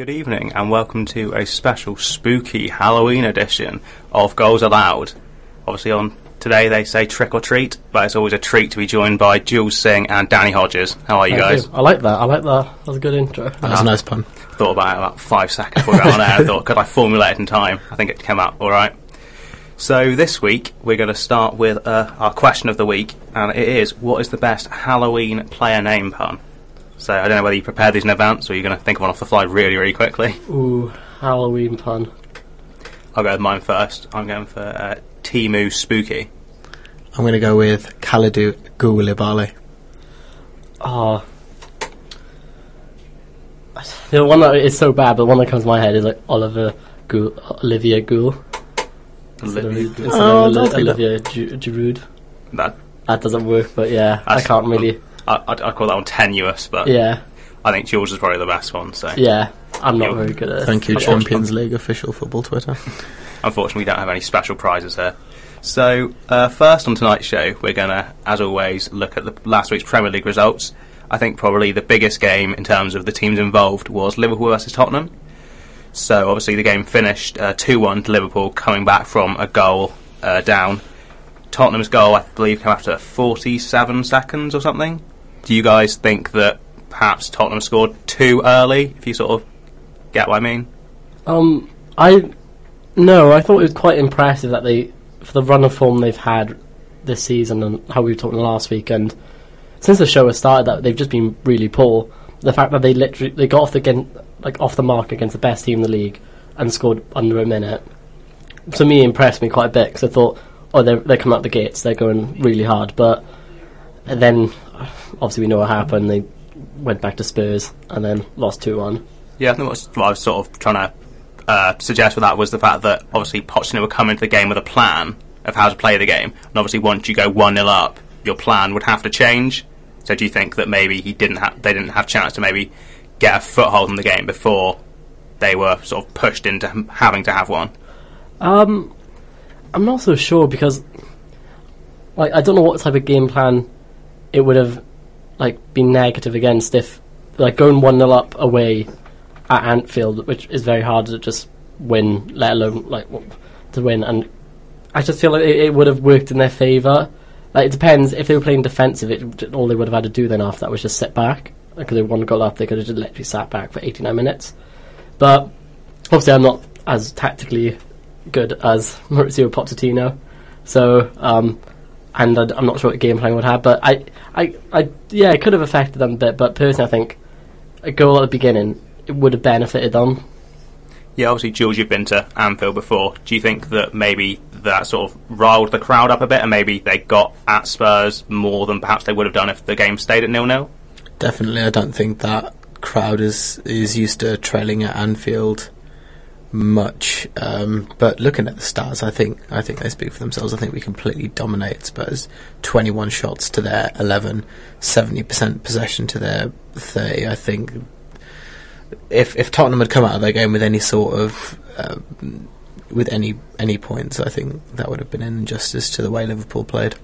Good evening and welcome to a special spooky Halloween edition of Goals Aloud. Obviously, on today they say trick or treat, but it's always a treat to be joined by Jules Singh and Danny Hodges. How are you Thank guys? you. I like that. I like that. That was a good intro. That was a nice pun. Thought about it about five seconds before we got on air. I thought, could I formulate it in time? I think it came out all right. So this week we're going to start with uh, our question of the week, and it is: What is the best Halloween player name pun? So I don't know whether you prepared these in advance or you're going to think of one off the fly really, really quickly. Ooh, Halloween pun. I'll go with mine first. I'm going for uh, Timu Spooky. I'm going to go with Kaladu Gulibali. Oh. The one that is so bad, but the one that comes to my head is like Oliver Gould, Olivia Gould. Instead Olivia instead Oh, of I'll Oli- take that. Olivia Gi- Giroud. That That doesn't work, but yeah, I can't really. I, I'd, I'd call that one tenuous, but Yeah, I think George is probably the best one. So yeah, I'm not You- very good at it. Thank you, Champions League official football Twitter. unfortunately, we don't have any special prizes here. So uh, first on tonight's show, we're gonna, as always, look at the last week's Premier League results. I think probably the biggest game in terms of the teams involved was Liverpool versus Tottenham. So obviously the game finished uh, two one to Liverpool, coming back from a goal uh, down. Tottenham's goal, I believe, came after 47 seconds or something. Do you guys think that perhaps Tottenham scored too early? If you sort of get what I mean. Um, I no, I thought it was quite impressive that they, for the run of form they've had this season and how we were talking last week, and since the show has started, that they've just been really poor. The fact that they literally they got off the again, like off the mark against the best team in the league and scored under a minute, to me impressed me quite a bit because I thought, oh, they're they're coming out the gates, they're going really hard, but then obviously we know what happened. They went back to Spurs and then lost two one. Yeah, I think what I was sort of trying to uh, suggest with that was the fact that obviously Pochettino would come into the game with a plan of how to play the game, and obviously once you go one 0 up, your plan would have to change. So do you think that maybe he didn't have they didn't have chance to maybe get a foothold in the game before they were sort of pushed into having to have one? Um, I'm not so sure because, like, I don't know what type of game plan it would have, like, been negative against if, like, going one 0 up away at Anfield, which is very hard to just win, let alone like to win. And I just feel like it, it would have worked in their favour. Like, it depends if they were playing defensive. It all they would have had to do then after that was just sit back because they one goal up. They could have just literally sat back for 89 minutes. But obviously, I'm not as tactically good as Mauricio Pochettino. So, um, and I, am not sure what game plan would have, but I, I, I, yeah, it could have affected them a bit. But personally, I think a goal at the beginning it would have benefited them. Yeah, obviously, Jules, you've been to Anfield before. Do you think that maybe that sort of riled the crowd up a bit, and maybe they got at Spurs more than perhaps they would have done if the game stayed at nil nil? Definitely, I don't think that crowd is is used to trailing at Anfield much. Um, but looking at the stats, I think I think they speak for themselves. I think we completely dominate Spurs. Twenty one shots to their 11, 70 percent possession to their thirty. I think if if Tottenham had come out of their game with any sort of um, with any any points, I think that would have been an injustice to the way Liverpool played.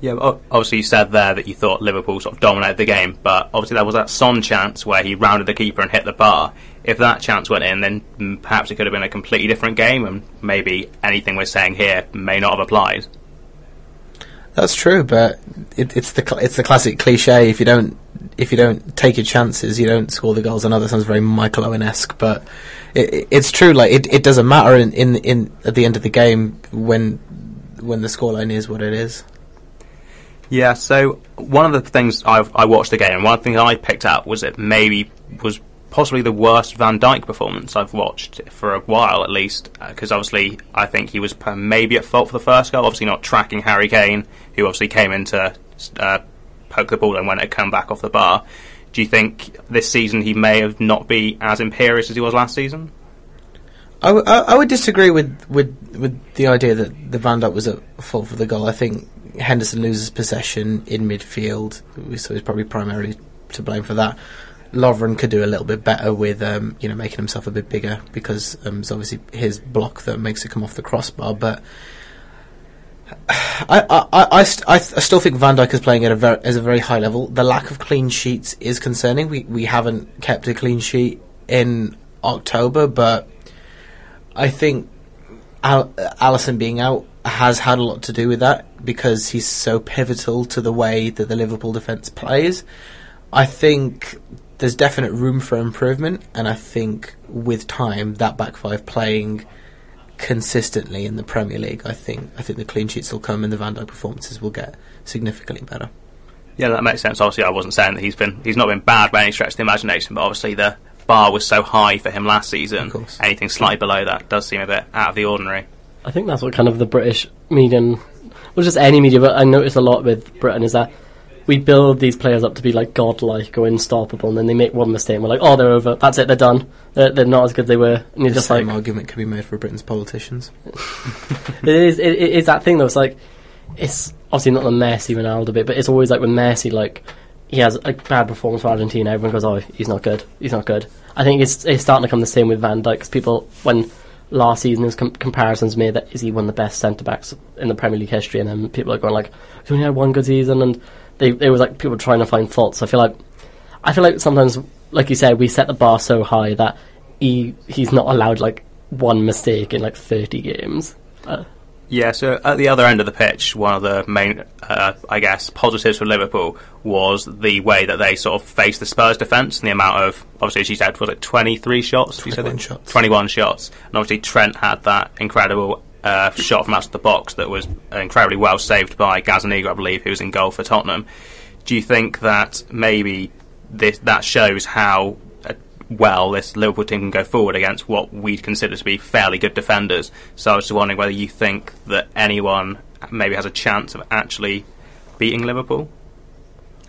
Yeah, obviously you said there that you thought Liverpool sort of dominated the game, but obviously there was that Son chance where he rounded the keeper and hit the bar. If that chance went in, then perhaps it could have been a completely different game, and maybe anything we're saying here may not have applied. That's true, but it, it's the it's the classic cliche. If you don't if you don't take your chances, you don't score the goals. I know that sounds very Michael Owen esque, but it, it's true. Like it, it doesn't matter in, in in at the end of the game when when the scoreline is what it is. Yeah, so one of the things I've, I watched the game, one of the things I picked out was it maybe was possibly the worst Van Dijk performance I've watched for a while at least, because obviously I think he was maybe at fault for the first goal, obviously not tracking Harry Kane, who obviously came in to uh, poke the ball and when it come back off the bar. Do you think this season he may have not be as imperious as he was last season? I, w- I- would disagree with, with with the idea that the Van Dijk was at fault for the goal. I think Henderson loses possession in midfield, so he's probably primarily to blame for that. Lovren could do a little bit better with um, you know making himself a bit bigger because um, it's obviously his block that makes it come off the crossbar. But I, I, I, I, st- I, still think Van Dijk is playing at a very, as a very high level. The lack of clean sheets is concerning. We we haven't kept a clean sheet in October, but I think Al- Alisson being out has had a lot to do with that because he's so pivotal to the way that the Liverpool defence plays. I think there's definite room for improvement, and I think with time that back five playing consistently in the Premier League, I think I think the clean sheets will come and the Van Dijk performances will get significantly better. Yeah, that makes sense. Obviously, I wasn't saying that he's been he's not been bad by any stretch of the imagination, but obviously the bar was so high for him last season. Of course. Anything slightly below that does seem a bit out of the ordinary. I think that's what kind of the British media, well, just any media, but I notice a lot with Britain is that we build these players up to be like godlike or unstoppable, and then they make one mistake, and we're like, oh, they're over. That's it. They're done. They're, they're not as good as they were, and you're The just same like, argument can be made for Britain's politicians. it is. It, it is that thing though. It's like it's obviously not the Messi Ronaldo bit, but it's always like with Messi, like he has a bad performance for Argentina. Everyone goes, "Oh, he's not good. He's not good." I think it's it's starting to come the same with Van Dijk because people when last season there's com- comparisons made that is he one of the best centre backs in the Premier League history, and then people are going like, "He only had one good season," and they it was like people trying to find faults. I feel like I feel like sometimes, like you said, we set the bar so high that he he's not allowed like one mistake in like 30 games. Uh, Yeah, so at the other end of the pitch, one of the main, uh, I guess, positives for Liverpool was the way that they sort of faced the Spurs defence and the amount of, obviously, she said, was it 23 shots? You said 21 shots. 21 shots. And obviously, Trent had that incredible uh, shot from outside the box that was incredibly well saved by Gazzaniga, I believe, who was in goal for Tottenham. Do you think that maybe this, that shows how well this Liverpool team can go forward against what we'd consider to be fairly good defenders. So I was just wondering whether you think that anyone maybe has a chance of actually beating Liverpool.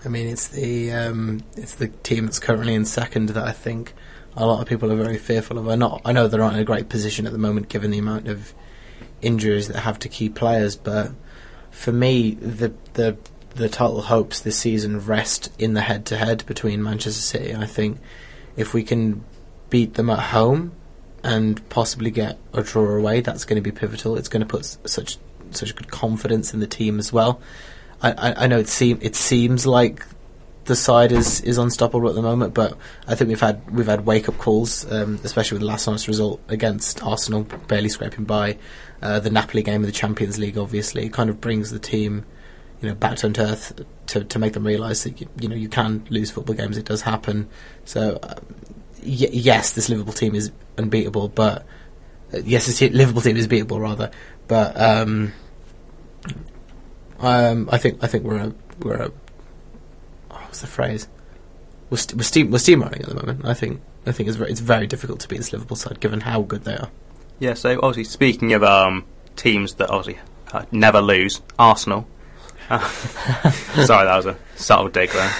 I mean, it's the um, it's the team that's currently in second that I think a lot of people are very fearful of. I not I know they're not in a great position at the moment given the amount of injuries that have to key players, but for me, the the the title hopes this season rest in the head to head between Manchester City. I think if we can beat them at home and possibly get a draw away, that's going to be pivotal. It's going to put such such good confidence in the team as well. I, I, I know it seem it seems like the side is, is unstoppable at the moment, but I think we've had we've had wake up calls, um, especially with the last night's result against Arsenal, barely scraping by. Uh, the Napoli game of the Champions League, obviously, kind of brings the team, you know, back to earth to to make them realise that you, you know you can lose football games. It does happen. So um, y- yes, this Liverpool team is unbeatable, but uh, yes, this Liverpool team is beatable rather, but. Um, um, I think I think we're a, we're a oh, what's the phrase? We're, st- we're steam we're steam running at the moment. I think I think it's very, it's very difficult to beat this Liverpool side given how good they are. Yeah, so obviously speaking of um, teams that obviously uh, never lose, Arsenal. Sorry, that was a subtle dig there.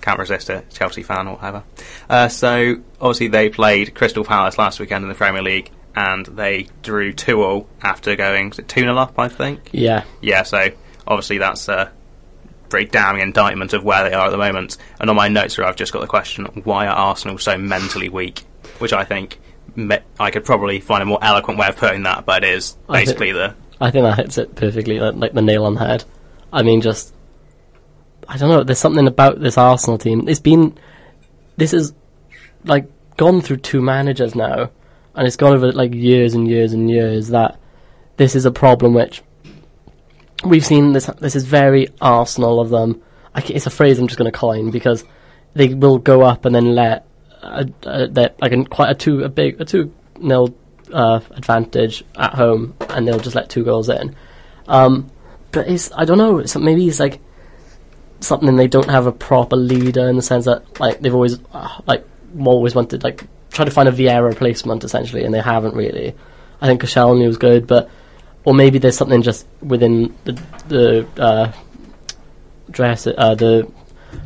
Can't resist it, Chelsea fan or whatever. Uh, so obviously they played Crystal Palace last weekend in the Premier League, and they drew two all after going two 0 up, I think. yeah, Yeah, so obviously that's a very damning indictment of where they are at the moment. And on my notes here, I've just got the question: Why are Arsenal so mentally weak? Which I think me- I could probably find a more eloquent way of putting that, but it is I basically the I think that hits it perfectly, like, like the nail on the head. I mean, just I don't know. There's something about this Arsenal team. It's been this is like gone through two managers now, and it's gone over like years and years and years that this is a problem which we've seen. This this is very Arsenal of them. It's a phrase I'm just going to coin because they will go up and then let a, a, like a, quite a two a big a two nil uh, advantage at home, and they'll just let two goals in. Um, but it's I don't know. Maybe it's like something they don't have a proper leader in the sense that like they've always uh, like always wanted like try to find a Vieira replacement essentially, and they haven't really. I think Koscielny was good, but or maybe there's something just within the the uh, dress uh, the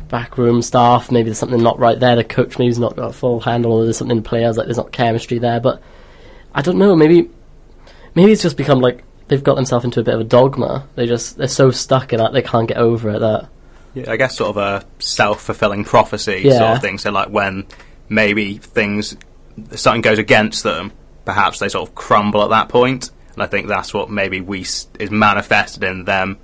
backroom staff. Maybe there's something not right there. The coach maybe's not got a full handle, or there's something in the players like there's not chemistry there. But I don't know. Maybe maybe it's just become like they've got themselves into a bit of a dogma. They just they're so stuck in that they can't get over it. That yeah, I guess sort of a self fulfilling prophecy Yeah. sort of thing. So like when maybe things something goes against them, perhaps they sort of crumble at that point. and I think that's what maybe we is manifested in them.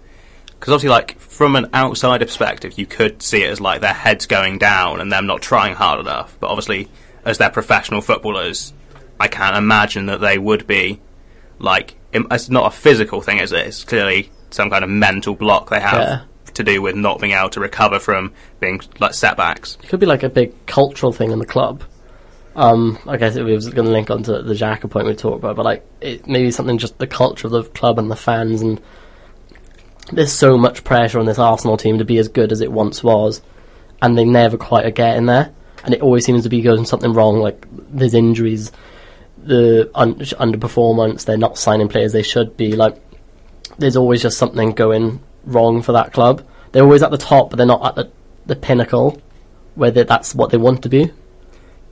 Because obviously, like from an outsider perspective, you could see it as like their heads going down and them not trying hard enough. But obviously, as they're professional footballers, I can't imagine that they would be like it's not a physical thing, is it? It's clearly some kind of mental block they have Yeah. to do with not being able to recover from being like setbacks. It could be like a big cultural thing in the club. Um, I guess it was going to link onto the Xhaka point we talked about, but like it, maybe something just the culture of the club and the fans, and there's so much pressure on this Arsenal team to be as good as it once was, and they never quite are getting there, and it always seems to be going something wrong. Like there's injuries, the un- underperformance, they're not signing players they should be. Like there's always just something going wrong for that club. They're always at the top, but they're not at the, the pinnacle where they, that's what they want to be.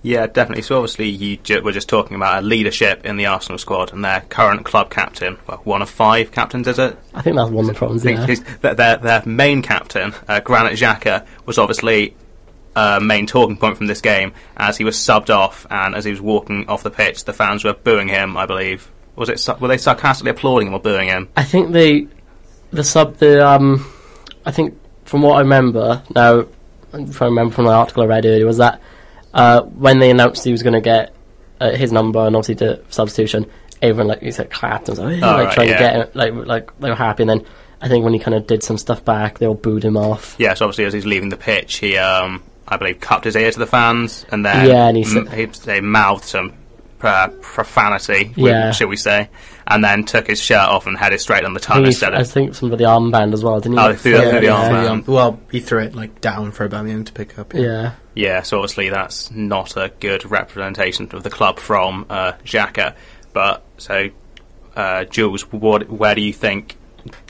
Yeah, definitely. So obviously, you ju- were just talking about a leadership in the Arsenal squad, and their current club captain, well, one of five captains, is it? I think that's one of the problems. Yeah. their, their, their main captain, uh, Granit Xhaka, was obviously a main talking point from this game as he was subbed off, and as he was walking off the pitch, the fans were booing him. I believe was it? Were they sarcastically applauding him or booing him? I think they, the sub, the um, I think from what I remember now, if I remember from the article I read earlier, was that uh, when they announced he was going to get uh, his number and obviously the substitution, everyone like you said clapped and was like, Oh, like right, trying yeah. to get him, like like they were happy, and then I think when he kind of did some stuff back, they all booed him off. Yeah, so obviously as he's leaving the pitch, he, um, I believe, cupped his ear to the fans, and then Yeah, and he m- said- he, they mouthed some uh, profanity, we- Yeah. shall we say, and then took his shirt off and headed straight on the I tongue think, he, instead I think some of the armband as well, didn't he? Oh, threw it through the armband. Well, he threw it like down for Aubameyang to pick up. yeah. Yeah, so obviously that's not a good representation of the club from uh, Xhaka. But so, uh, Jules, what, where do you think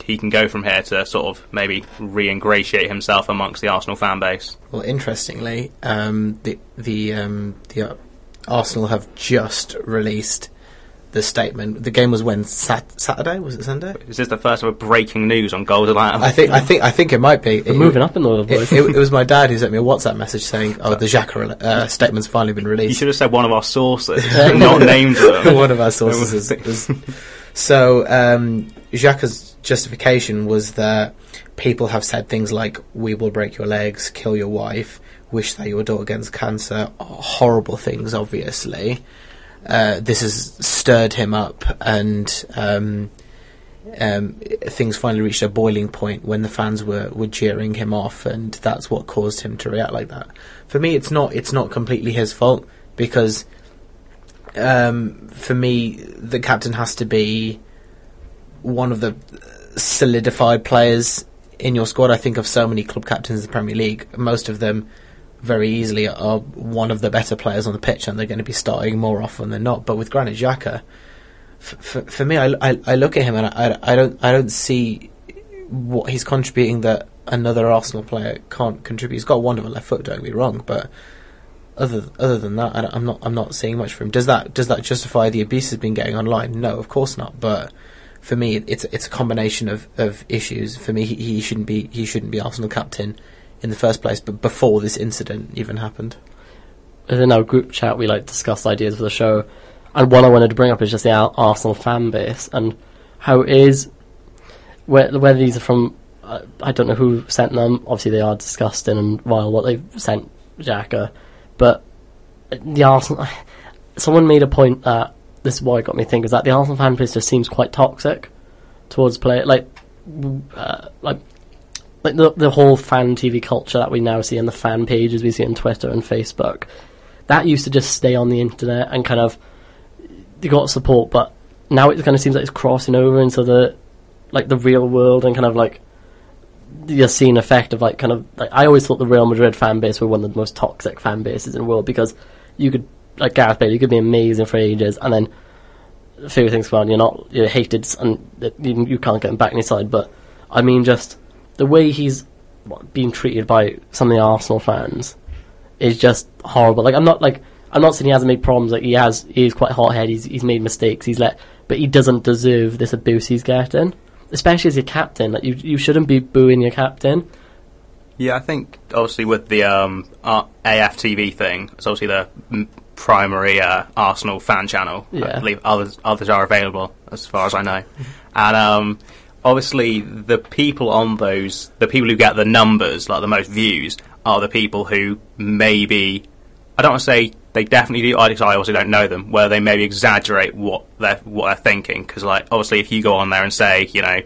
he can go from here to sort of maybe re-ingratiate himself amongst the Arsenal fan base? Well, interestingly, um, the the um, the uh, Arsenal have just released the statement. The game was when Sat- Saturday was it Sunday? Is this the first ever breaking news on Goals Aloud? I think I think I think it might be. We're It- moving up in the It, it, it was my dad who sent me a WhatsApp message saying, "Oh, the Xhaka uh, statement's finally been released." You should have said one of our sources, not named them. One of our sources is, is so um, Xhaka's justification was that people have said things like "We will break your legs, kill your wife, wish that your daughter gets cancer," horrible things, obviously. Uh, this has stirred him up, and um, um, things finally reached a boiling point when the fans were, were jeering him off, and that's what caused him to react like that. For me, it's not it's not completely his fault because um, for me, the captain has to be one of the solidified players in your squad. I think of so many club captains in the Premier League. Most of them very easily are one of the better players on the pitch, and they're going to be starting more often than not. But with Granit Xhaka, for, for me, I, I, I look at him and I, I don't I don't see what he's contributing that another Arsenal player can't contribute. He's got a wonderful left foot. Don't me wrong, but other other than that, I, I'm not I'm not seeing much from him. Does that does that justify the abuse he's been getting online? No, of course not. But for me, it's it's a combination of, of issues. For me, he, he shouldn't be he shouldn't be Arsenal captain in the first place. But before this incident even happened, in our group chat, we like discuss ideas for the show, and one I wanted to bring up is just the Arsenal fan base and how it is where whether these are from. I don't know who sent them. Obviously, they are disgusting and vile what they've sent Xhaka, but the Arsenal. Someone made a point that this is what got me thinking is that the Arsenal fan base just seems quite toxic towards play like uh, like like the the whole fan TV culture that we now see and the fan pages we see on Twitter and Facebook, that used to just stay on the internet and kind of they got support, but now it kind of seems like it's crossing over into the like the real world and kind of like you're seeing effect of like kind of like I always thought the Real Madrid fan base were one of the most toxic fan bases in the world because you could like Gareth Bale, you could be amazing for ages and then a few things go on, you're not you're hated and you, you can't get him back on your side. But I mean, just the way he's being treated by some of the Arsenal fans is just horrible. Like I'm not like I'm not saying he hasn't made problems. Like he has, he's quite hot headed. He's he's made mistakes. He's let, but he doesn't deserve this abuse he's getting. Especially as your captain, like you you shouldn't be booing your captain. Yeah, I think obviously with the um, uh, AFTV thing, it's obviously the primary uh, Arsenal fan channel. I believe others others are available, as far as I know. And um, obviously, the people on those, the people who get the numbers, like the most views, are the people who maybe I don't want to say they definitely do. I, also don't know them. Where they maybe exaggerate what they're what they're thinking. Because like obviously, if you go on there and say, you know,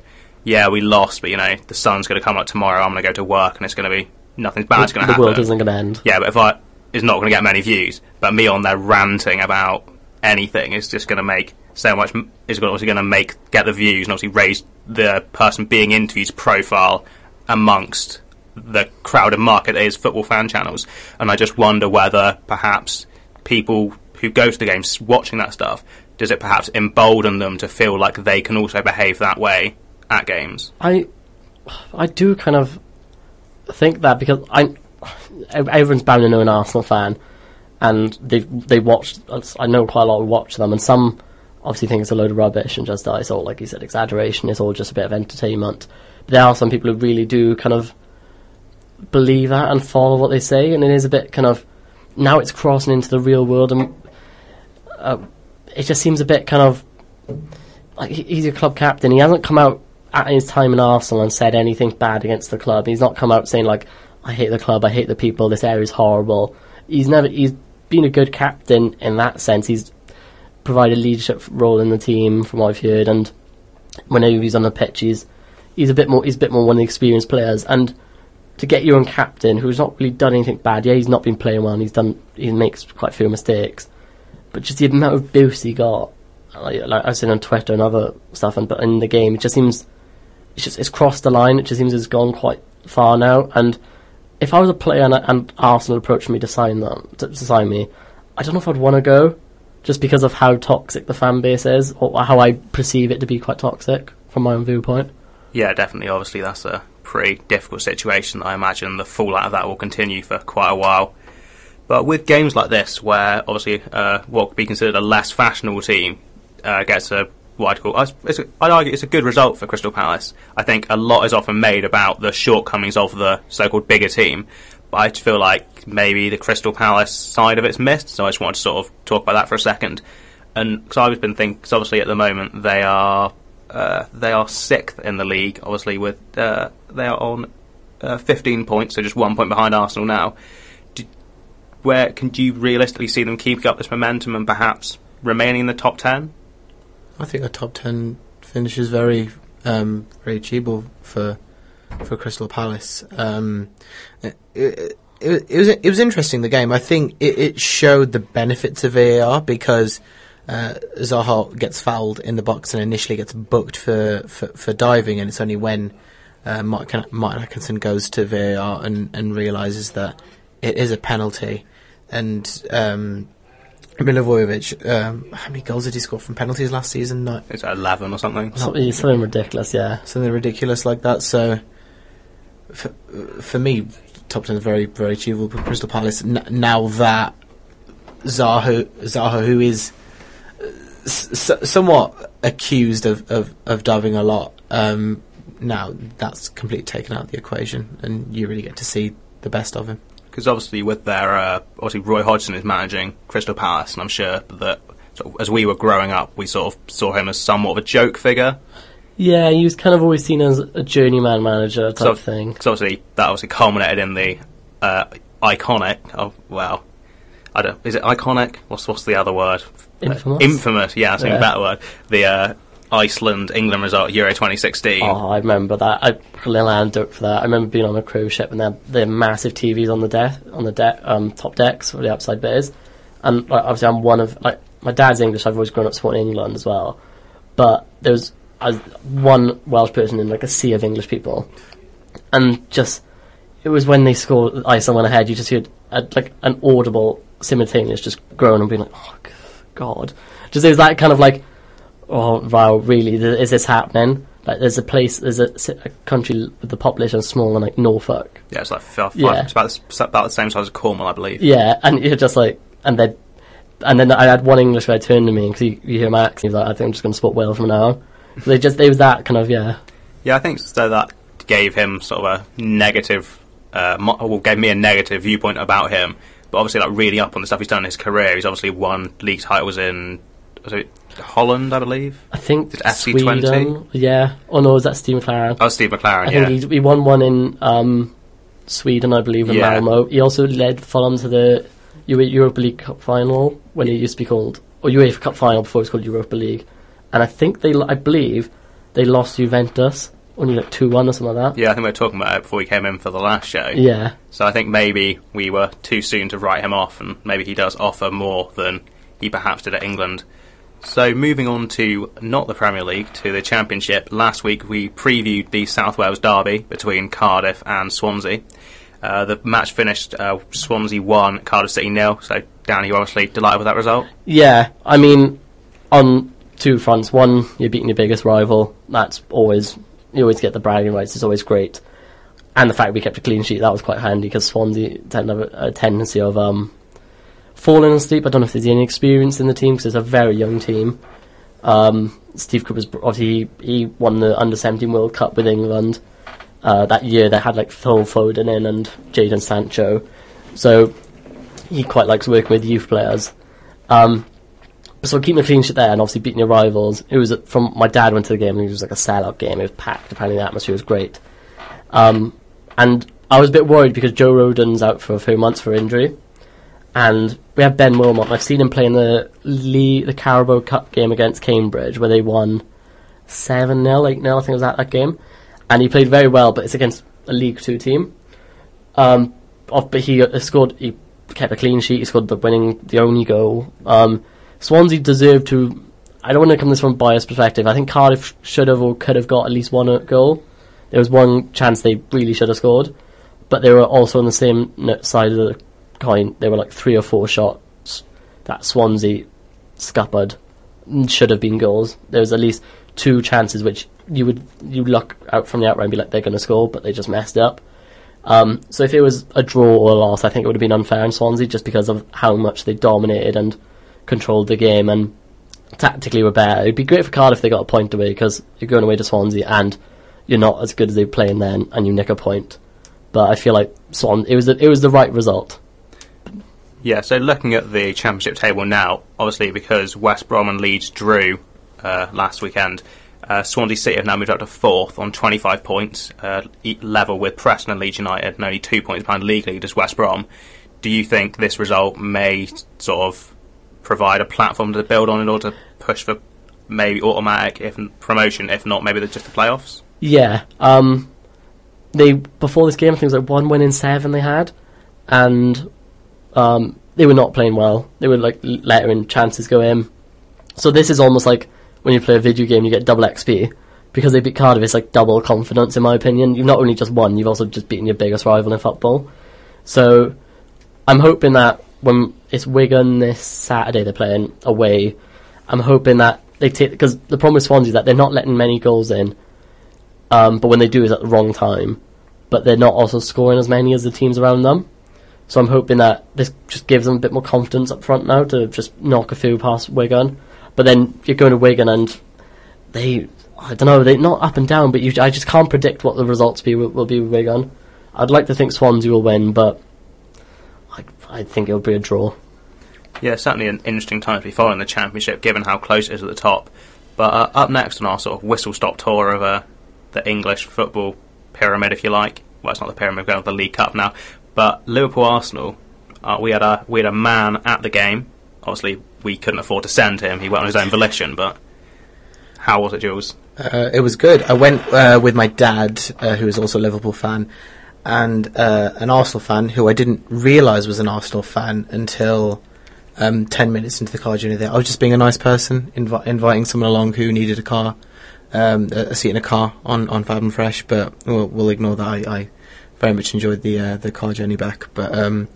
yeah, we lost, but you know, the sun's going to come up tomorrow. I'm going to go to work, and it's going to be nothing bad's going to happen. the world isn't going to end. Yeah, but if I is not going to get many views, but me on there ranting about anything is just going to make so much. Is obviously going to make get the views and obviously raise the person being interviewed's profile amongst the crowded market that is football fan channels. And I just wonder whether perhaps people who go to the games watching that stuff does it perhaps embolden them to feel like they can also behave that way at games. I, I do kind of think that because I, everyone's bound to know an Arsenal fan, and they they watch. I know quite a lot watch them, and some obviously think it's a load of rubbish and just uh, it's all like you said exaggeration. It's all just a bit of entertainment. But there are some people who really do kind of believe that and follow what they say, and it is a bit kind of now it's crossing into the real world, and uh, it just seems a bit kind of like he's a club captain. He hasn't come out at his time in Arsenal and said anything bad against the club. He's not come out saying like, "I hate the club, I hate the people, this area is horrible." He's never. He's been a good captain in that sense. He's provided leadership role in the team, from what I've heard, and whenever he's on the pitch, he's he's a bit more. He's a bit more one of the experienced players, and to get your own captain who's not really done anything bad. Yeah, he's not been playing well. and He's done. He makes quite a few mistakes, but just the amount of boost he got like, like I've seen on Twitter and other stuff, and but in the game, it just seems it's just it's crossed the line. It just seems it's gone quite far now. And if I was a player and, and Arsenal approached me to sign them to, to sign me, I don't know if I'd want to go, just because of how toxic the fan base is, or how I perceive it to be quite toxic from my own viewpoint. Yeah, definitely. Obviously, that's a pretty difficult situation. I imagine the fallout of that will continue for quite a while. But with games like this, where obviously uh, what could be considered a less fashionable team uh, gets a what I'd call, I'd argue it's a good result for Crystal Palace. I think a lot is often made about the shortcomings of the so-called bigger team, but I feel like maybe the Crystal Palace side of it's missed. So I just wanted to sort of talk about that for a second. And because I've been thinking, because obviously at the moment they are uh, they are sixth in the league, obviously with uh, they are on uh, 15 points, so just one point behind Arsenal now. Do, where can you realistically see them keeping up this momentum and perhaps remaining in the top 10? I think a top ten finish is very, um, very achievable for for Crystal Palace. Um, it, it, it, it was it was interesting the game. I think it, it showed the benefits of VAR because uh, Zaha gets fouled in the box and initially gets booked for, for, for diving, and it's only when uh, Martin, Martin Atkinson goes to VAR and, and realizes that it is a penalty, and um, Milivojevic, um, how many goals did he score from penalties last season? Not It's 11 or something. Something, something ridiculous, yeah. something ridiculous like that. So, for, for me, top ten is very, very achievable for Crystal Palace. N- now that Zaha, Zaha, who is s- s- somewhat accused of, of, of diving a lot, um, now that's completely taken out of the equation, and you really get to see the best of him. Because obviously, with their uh, obviously Roy Hodgson is managing Crystal Palace, and I'm sure that sort of, as we were growing up, we sort of saw him as somewhat of a joke figure. Yeah, he was kind of always seen as a journeyman manager type So- thing. Because obviously that obviously culminated in the uh, iconic. Oh well, I don't. Is it iconic? What's what's the other word? Infamous? Uh, infamous. Yeah, I think Yeah. better word. The uh, Iceland England result Euro 2016. Oh, I remember that. I little anecdote for that. I remember being on a cruise ship and they had the massive TVs on the deck, on the deck, um, top decks where the outside bit. And like, obviously, I'm one of like my dad's English. I've always grown up supporting England as well. But there was one Welsh person in like a sea of English people, and just it was when they scored Iceland went ahead. You just heard a, like an audible simultaneous just groan and being like, oh God, just it was that kind of like oh wow, really, th- is this happening? Like, there's a place, there's a, ci- a country with the population smaller than like Norfolk. Yeah, it's like five, Yeah. it's about the, s- about the same size as Cornwall, I believe. Yeah, and you're just like, and then, and then I had one English guy turn to me because you, you hear my accent. He's like, I think I'm just going to support Wales from now. on." So they just, they was that kind of yeah, Yeah, I think so. That gave him sort of a negative, uh, mo- well, gave me a negative viewpoint about him. But obviously like really up on the stuff he's done in his career. He's obviously won league titles in was it Holland, I believe. I think Did FC Twente? Sweden. Yeah. Oh no, is that Steve McClaren? Oh, Steve McClaren. I yeah, think he, he won one in um, Sweden, I believe, in Yeah. Malmo. He also led Fulham to the Eu- Europa League Cup final when it used to be called, or UEFA Cup final before it was called Europa League. And I think they, I believe, they lost Juventus only like two one or something like that. yeah. I think we were talking about it before we came in for the last show. Yeah, So I think maybe we were too soon to write him off, and maybe he does offer more than he perhaps did at England. So moving on to not the Premier League, to the Championship. Last week we previewed the South Wales derby between Cardiff and Swansea. Uh, the match finished uh, Swansea one, Cardiff City nil. So Danny, you're obviously delighted with that result. yeah. I mean, on two fronts. One, you're beating your biggest rival. That's always you always get the bragging rights. It's always great. And the fact we kept a clean sheet that was quite handy because Swansea tend to have a, a tendency of um, falling asleep. I don't know if there's any experience in the team because it's a very young team. Um, Steve Cooper's obviously he, he won the under 17 World Cup with England uh, that year. They had like Phil Foden in and Jadon Sancho, so he quite likes working with youth players. Um, so keeping a clean sheet there and obviously beating your rivals. It was from my dad went to the game and it was like a sellout game. It was packed. Apparently the atmosphere was great. Um, and I was a bit worried because Joe Rodon's out for a few months for injury, and we have Ben Wilmot. I've seen him play in the Lee, the Carabao Cup game against Cambridge where they won seven 0 eight 0 I think it was at that game, and he played very well. But it's against a League Two team. Um, but he uh, scored. He kept a clean sheet. He scored the winning, the only goal. Um, Swansea deserved to. I don't want to come this from a biased perspective. I think Cardiff should have or could have got at least one goal. There was one chance they really should have scored, but they were also on the same side of the coin. There were like three or four shots that Swansea scuppered should have been goals. There was at least two chances which you would you look out from the outside and be like they're going to score, but they just messed up. Um, so if it was a draw or a loss, I think it would have been unfair in Swansea just because of how much they dominated and controlled the game and tactically were better. It'd be great for Cardiff if they got a point away because you're going away to Swansea and you're not as good as they were playing then, and you nick a point. But I feel like Swan, it was the, it was the right result. Yeah, so looking at the championship table now, obviously because West Brom and Leeds drew uh, last weekend, uh, Swansea City have now moved up to fourth on 25 points, uh, level with Preston and Leeds United, and only two points behind league leaders West Brom. Do you think this result may sort of provide a platform to build on in order to push for maybe automatic if promotion, if not maybe just the playoffs? Yeah. Um, they before this game, I think it was like one win in seven they had, and um, they were not playing well. They were like letting chances go in. So this is almost like when you play a video game, you get double XP because they beat Cardiff. It's like double confidence, in my opinion. You've not only just won, you've also just beaten your biggest rival in football. So I'm hoping that when it's Wigan this Saturday, they're playing away. I'm hoping that they take because the problem with Swansea is that they're not letting many goals in. Um, but when they do, is at the wrong time. But they're not also scoring as many as the teams around them. So I'm hoping that this just gives them a bit more confidence up front now to just knock a few past Wigan. But then you're going to Wigan and they, I don't know, they're not up and down, but you, I just can't predict what the results be will, will be with Wigan. I'd like to think Swansea will win, but I, I think it'll be a draw. Yeah, certainly an interesting time to be following the championship, given how close it is at the top. But uh, up next on our sort of whistle stop tour of uh, the English football pyramid, if you like. Well, it's not the pyramid, we're going to the League Cup now. But Liverpool Arsenal, uh, we had a we had a man at the game. Obviously, we couldn't afford to send him; he went on his own volition. But how was it, Jules? Uh, it was good. I went uh, with my dad, uh, who is also a Liverpool fan, and uh, an Arsenal fan who I didn't realise was an Arsenal fan until um, ten minutes into the car journey. There, I was just being a nice person, invi- inviting someone along who needed a car, um, a a seat in a car on on Fab and Fresh. But we'll, we'll ignore that. I, I very much enjoyed the uh, the car journey back. But um,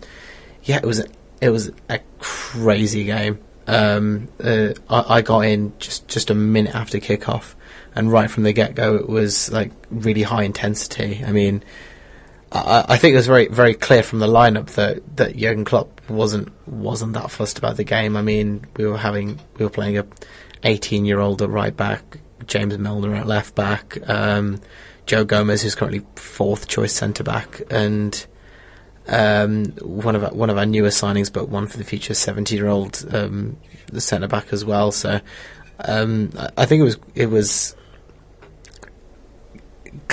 yeah, it was it was a crazy game. Um, uh, I, I got in just, just a minute after kickoff, and right from the get go, it was like really high intensity. I mean, I, think it was very very clear from the lineup that that Jurgen Klopp wasn't wasn't that fussed about the game. I mean, we were having we were playing a 18 year old at right back, James Milner at left back, um, Joe Gomez who's currently fourth choice centre back, and um, one of our, one of our newer signings, but one for the future, seventy-year-old um, the centre back as well. So um, I think it was it was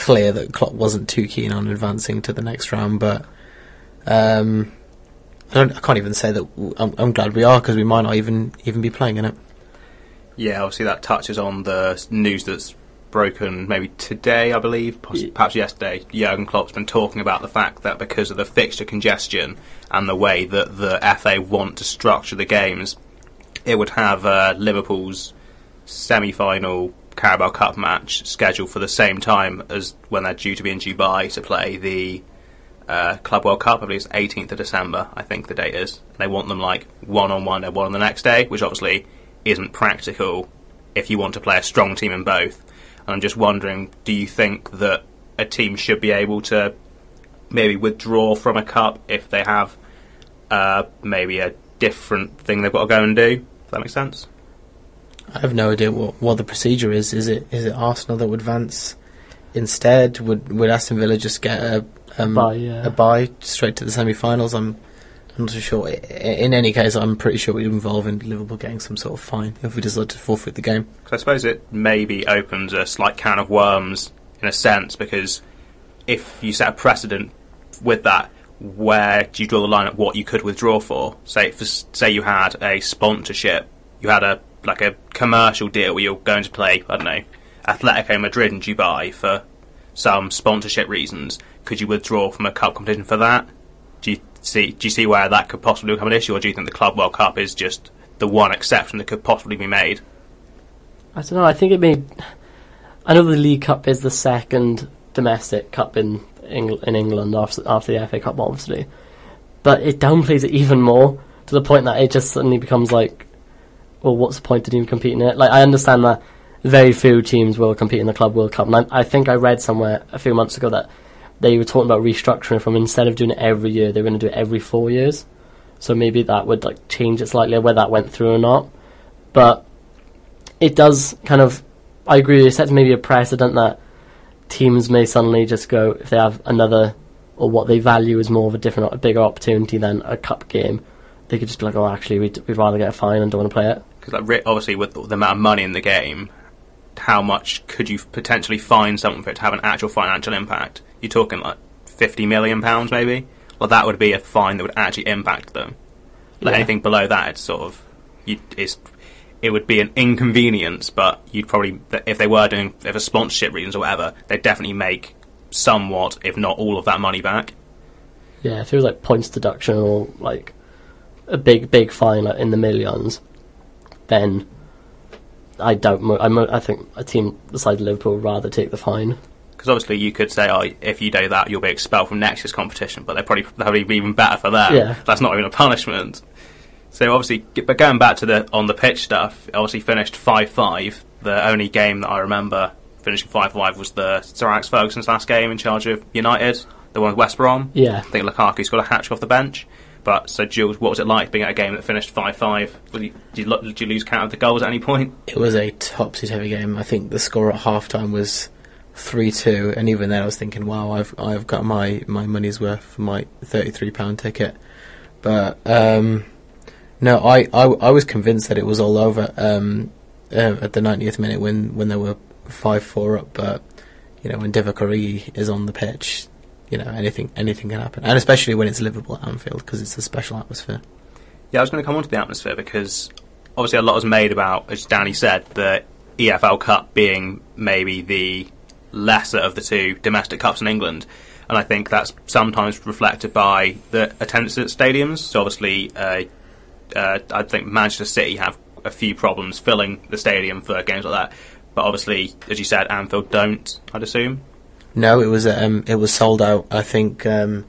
clear that Klopp wasn't too keen on advancing to the next round, but um, I, don't, I can't even say that. I'm, I'm glad we are because we might not even even be playing in it. Yeah, obviously that touches on the news that's broken maybe today, I believe, perhaps yesterday. Jurgen Klopp's been talking about the fact that because of the fixture congestion and the way that the FA want to structure the games, it would have uh, Liverpool's semi-final Carabao Cup match scheduled for the same time as when they're due to be in Dubai to play the uh, Club World Cup. I believe it's 18th of December. I think the date is. They want them like one on one and one on the next day, which obviously isn't practical if you want to play a strong team in both. And I'm just wondering, do you think that a team should be able to maybe withdraw from a cup if they have uh, maybe a different thing they've got to go and do? Does that make sense? I have no idea what, what the procedure is. Is it is it Arsenal that would advance instead? Would would Aston Villa just get a um, bye, yeah. a bye straight to the semi-finals? I'm I'm not too sure. In any case, I'm pretty sure it would involve in Liverpool getting some sort of fine if we decide to forfeit the game. Because I suppose it maybe opens a slight can of worms in a sense, because if you set a precedent with that, where do you draw the line at what you could withdraw for? Say, for, say you had a sponsorship, you had a like a commercial deal where you're going to play, I don't know, Atletico Madrid in Dubai for some sponsorship reasons. Could you withdraw from a cup competition for that? Do you see? Do you see where that could possibly become an issue, or do you think the Club World Cup is just the one exception that could possibly be made? I don't know. I think it may. I know the League Cup is the second domestic cup in in England after after the FA Cup, obviously, but it downplays it even more to the point that it just suddenly becomes like, well, what's the point of even competing in it? Like, I understand that very few teams will compete in the Club World Cup, and I, I think I read somewhere a few months ago that they were talking about restructuring from instead of doing it every year, they were going to do it every four years. So maybe that would like change it slightly, whether that went through or not. But it does kind of. I agree. It sets maybe a precedent that teams may suddenly just go if they have another or what they value is more of a different, a bigger opportunity than a cup game. They could just be like, oh, actually, we'd, we'd rather get a fine and don't want to play it. Because like, obviously, with the amount of money in the game, how much could you potentially find someone for it to have an actual financial impact? You're talking like fifty million pounds, maybe. Well, that would be a fine that would actually impact them. Like Yeah. anything below that, it's sort of you, it's it would be an inconvenience, but you'd probably if they were doing if for sponsorship reasons or whatever, they'd definitely make somewhat, if not all of that money back. Yeah, if it was like points deduction or like a big, big fine like, in the millions, then I doubt. Mo- I, mo- I think a team of Liverpool would rather take the fine. Because obviously you could say, oh, if you do that, you'll be expelled from next year's competition. But they're probably that would be even better for that. Yeah. That's not even a punishment. So obviously, but going back to the on the pitch stuff, obviously finished five five. The only game that I remember finishing five five was the Sir Alex Ferguson's last game in charge of United, the one with West Brom. Yeah. I think Lukaku scored a hat trick off the bench. But so Jules, what was it like being at a game that finished five five? Did you, did, you, lose count of the goals at any point? It was a topsy-turvy game. I think the score at half-time was three-two, and even then I was thinking, "Wow, I've I've got my, my money's worth for my thirty-three pound ticket." But um, no, I, I I was convinced that it was all over um, uh, at the 90th minute when when they were five-four up. But you know, when Divock is on the pitch, you know anything anything can happen, and especially when it's Liverpool at Anfield because it's a special atmosphere. Yeah, I was going to come on to the atmosphere because obviously a lot was made about, as Danny said, the EFL Cup being maybe the lesser of the two domestic cups in England. And I think that's sometimes reflected by the attendance at stadiums. So obviously, uh, uh, I think Manchester City have a few problems filling the stadium for games like that. But obviously, as you said, Anfield don't, I'd assume. No, it was um, it was sold out. I think um,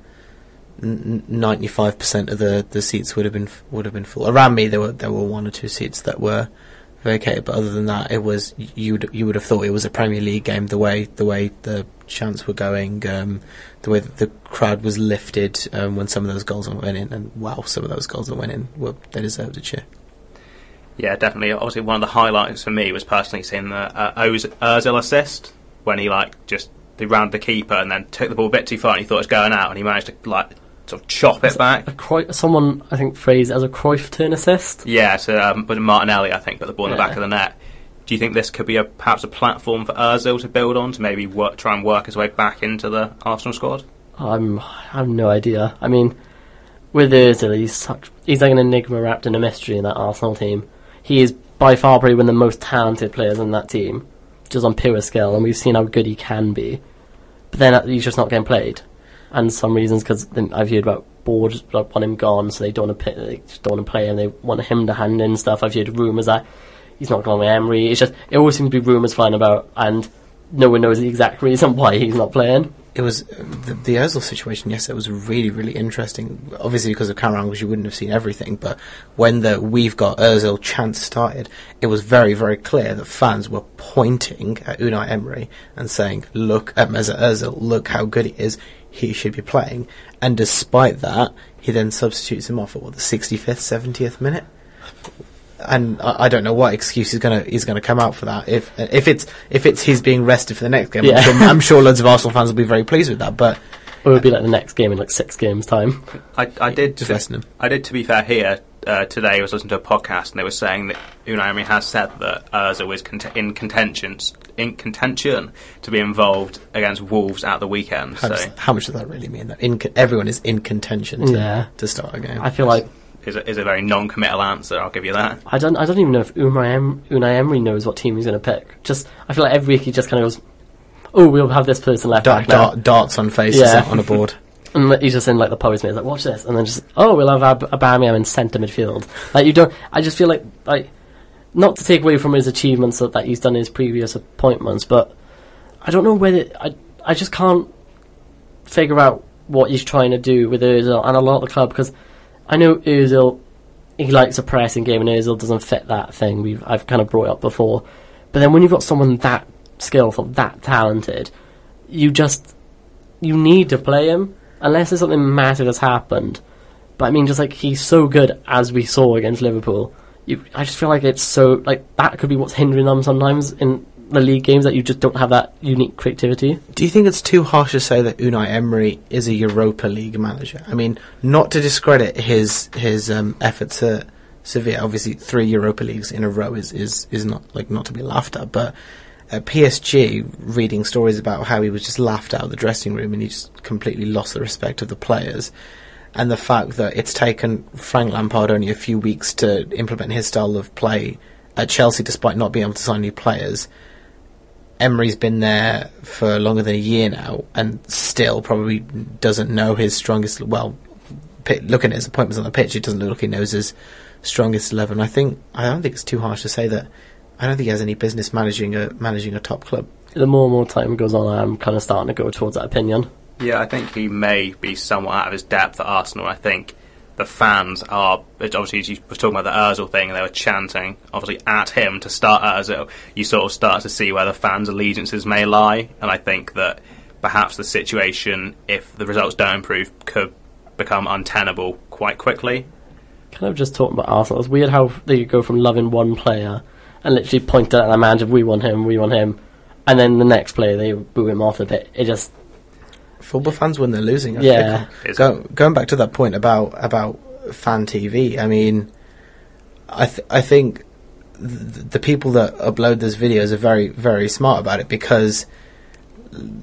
ninety five percent of the, the seats would have been would have been full. Around me, there were there were one or two seats that were vacated, but other than that, it was you would you would have thought it was a Premier League game. The way the way the chants were going, um, the way the crowd was lifted um, when some of those goals went in, and wow, some of those goals that went in were they deserved a cheer. Yeah, definitely. Obviously, one of the highlights for me was personally seeing the uh, Ozil assist when he like just he rounded the keeper and then took the ball a bit too far and he thought it was going out and he managed to like sort of chop it back. A Cruyff, someone I think phrased as a Cruyff turn assist. Yeah, to um, but Martinelli, I think, put the ball in the back of the net. Do you think this could be a perhaps a platform for Özil to build on to maybe work, try and work his way back into the Arsenal squad? I'm I have no idea. I mean, with Özil, he's such he's like an enigma wrapped in a mystery in that Arsenal team. He is by far probably one of the most talented players in that team, just on pure skill, and we've seen how good he can be. But then uh, he's just not getting played, and some reasons because I've heard about boards like, want him gone, so they don't want to pay, they don't want to play him. They want him to hand in stuff. I've heard rumours that he's not going with Emery. It's just it always seems to be rumours flying about, and no one knows the exact reason why he's not playing. It was uh, the, the Özil situation. Yes, it was really, really interesting. Obviously, because of camera angles, you wouldn't have seen everything. But when the "We've got Özil" chant started, it was very, very clear that fans were pointing at Unai Emery and saying, "Look at Mesut Özil. Look how good he is. He should be playing." And despite that, he then substitutes him off at what the 65th, 70th minute. And I, I don't know what excuse he's gonna he's gonna come out for that. If if it's if it's his being rested for the next game, Yeah. I'm, sure, I'm sure loads of Arsenal fans will be very pleased with that. But Or it would be like the next game in like six games time. I, I did Just to, resting him. I did to be fair here uh, today. I was listening to a podcast and they were saying that Unai Emery has said that Özil is cont- in contention in contention to be involved against Wolves at the weekend. how, So does, how much does that really mean? That in, everyone is in contention to, Yeah. to start a game. I feel like is a, is a very non-committal answer. I'll give you that. I don't I don't even know if Unai, em- Unai Emery knows what team he's going to pick. Just I feel like every week he just kind of goes, "Oh, we'll have this person left Dart, back now," dart, darts on faces Yeah. on a board. and he's just in like the post He's like, "Watch this," and then just, "Oh, we'll have Ab- Aubameyang in centre midfield." Like you don't. I just feel like like not to take away from his achievements that, that he's done in his previous appointments, but I don't know whether I I just can't figure out what he's trying to do with Özil and a lot of the club because I know Özil he likes a pressing game and Özil doesn't fit that thing we've I've kind of brought up before. But then when you've got someone that skillful, that talented, you just you need to play him unless there's something massive has happened. But I mean, just like he's so good as we saw against Liverpool, you, I just feel like it's so like that could be what's hindering them sometimes in the league games that you just don't have that unique creativity. Do you think it's too harsh to say that Unai Emery is a Europa League manager? I mean, not to discredit his his um, efforts at Sevilla. Obviously, three Europa Leagues in a row is, is, is not like not to be laughed at. But at PSG, reading stories about how he was just laughed out of the dressing room and he just completely lost the respect of the players. And the fact that it's taken Frank Lampard only a few weeks to implement his style of play at Chelsea, despite not being able to sign new players. Emery's been there for longer than a year now, and still probably doesn't know his strongest. Well, pi- looking at his appointments on the pitch, it doesn't look like he knows his strongest eleven. I think I don't think it's too harsh to say that. I don't think he has any business managing a managing a top club. The more and more time goes on, I'm kind of starting to go towards that opinion. Yeah, I think he may be somewhat out of his depth at Arsenal. I think the fans are obviously as you were talking about the Özil thing, and they were chanting obviously at him to start Özil. You sort of start to see where the fans' allegiances may lie, and I think that perhaps the situation, if the results don't improve, could become untenable quite quickly. Kind of just talking about Arsenal. It's weird how they go from loving one player and literally point at a manager, we want him, we want him, and then the next player they boo him off a bit. It just Football fans when they're losing. I Yeah. think. Go, going back to that point about about fan TV. I mean, I th- I think th- the people that upload those videos are very very smart about it because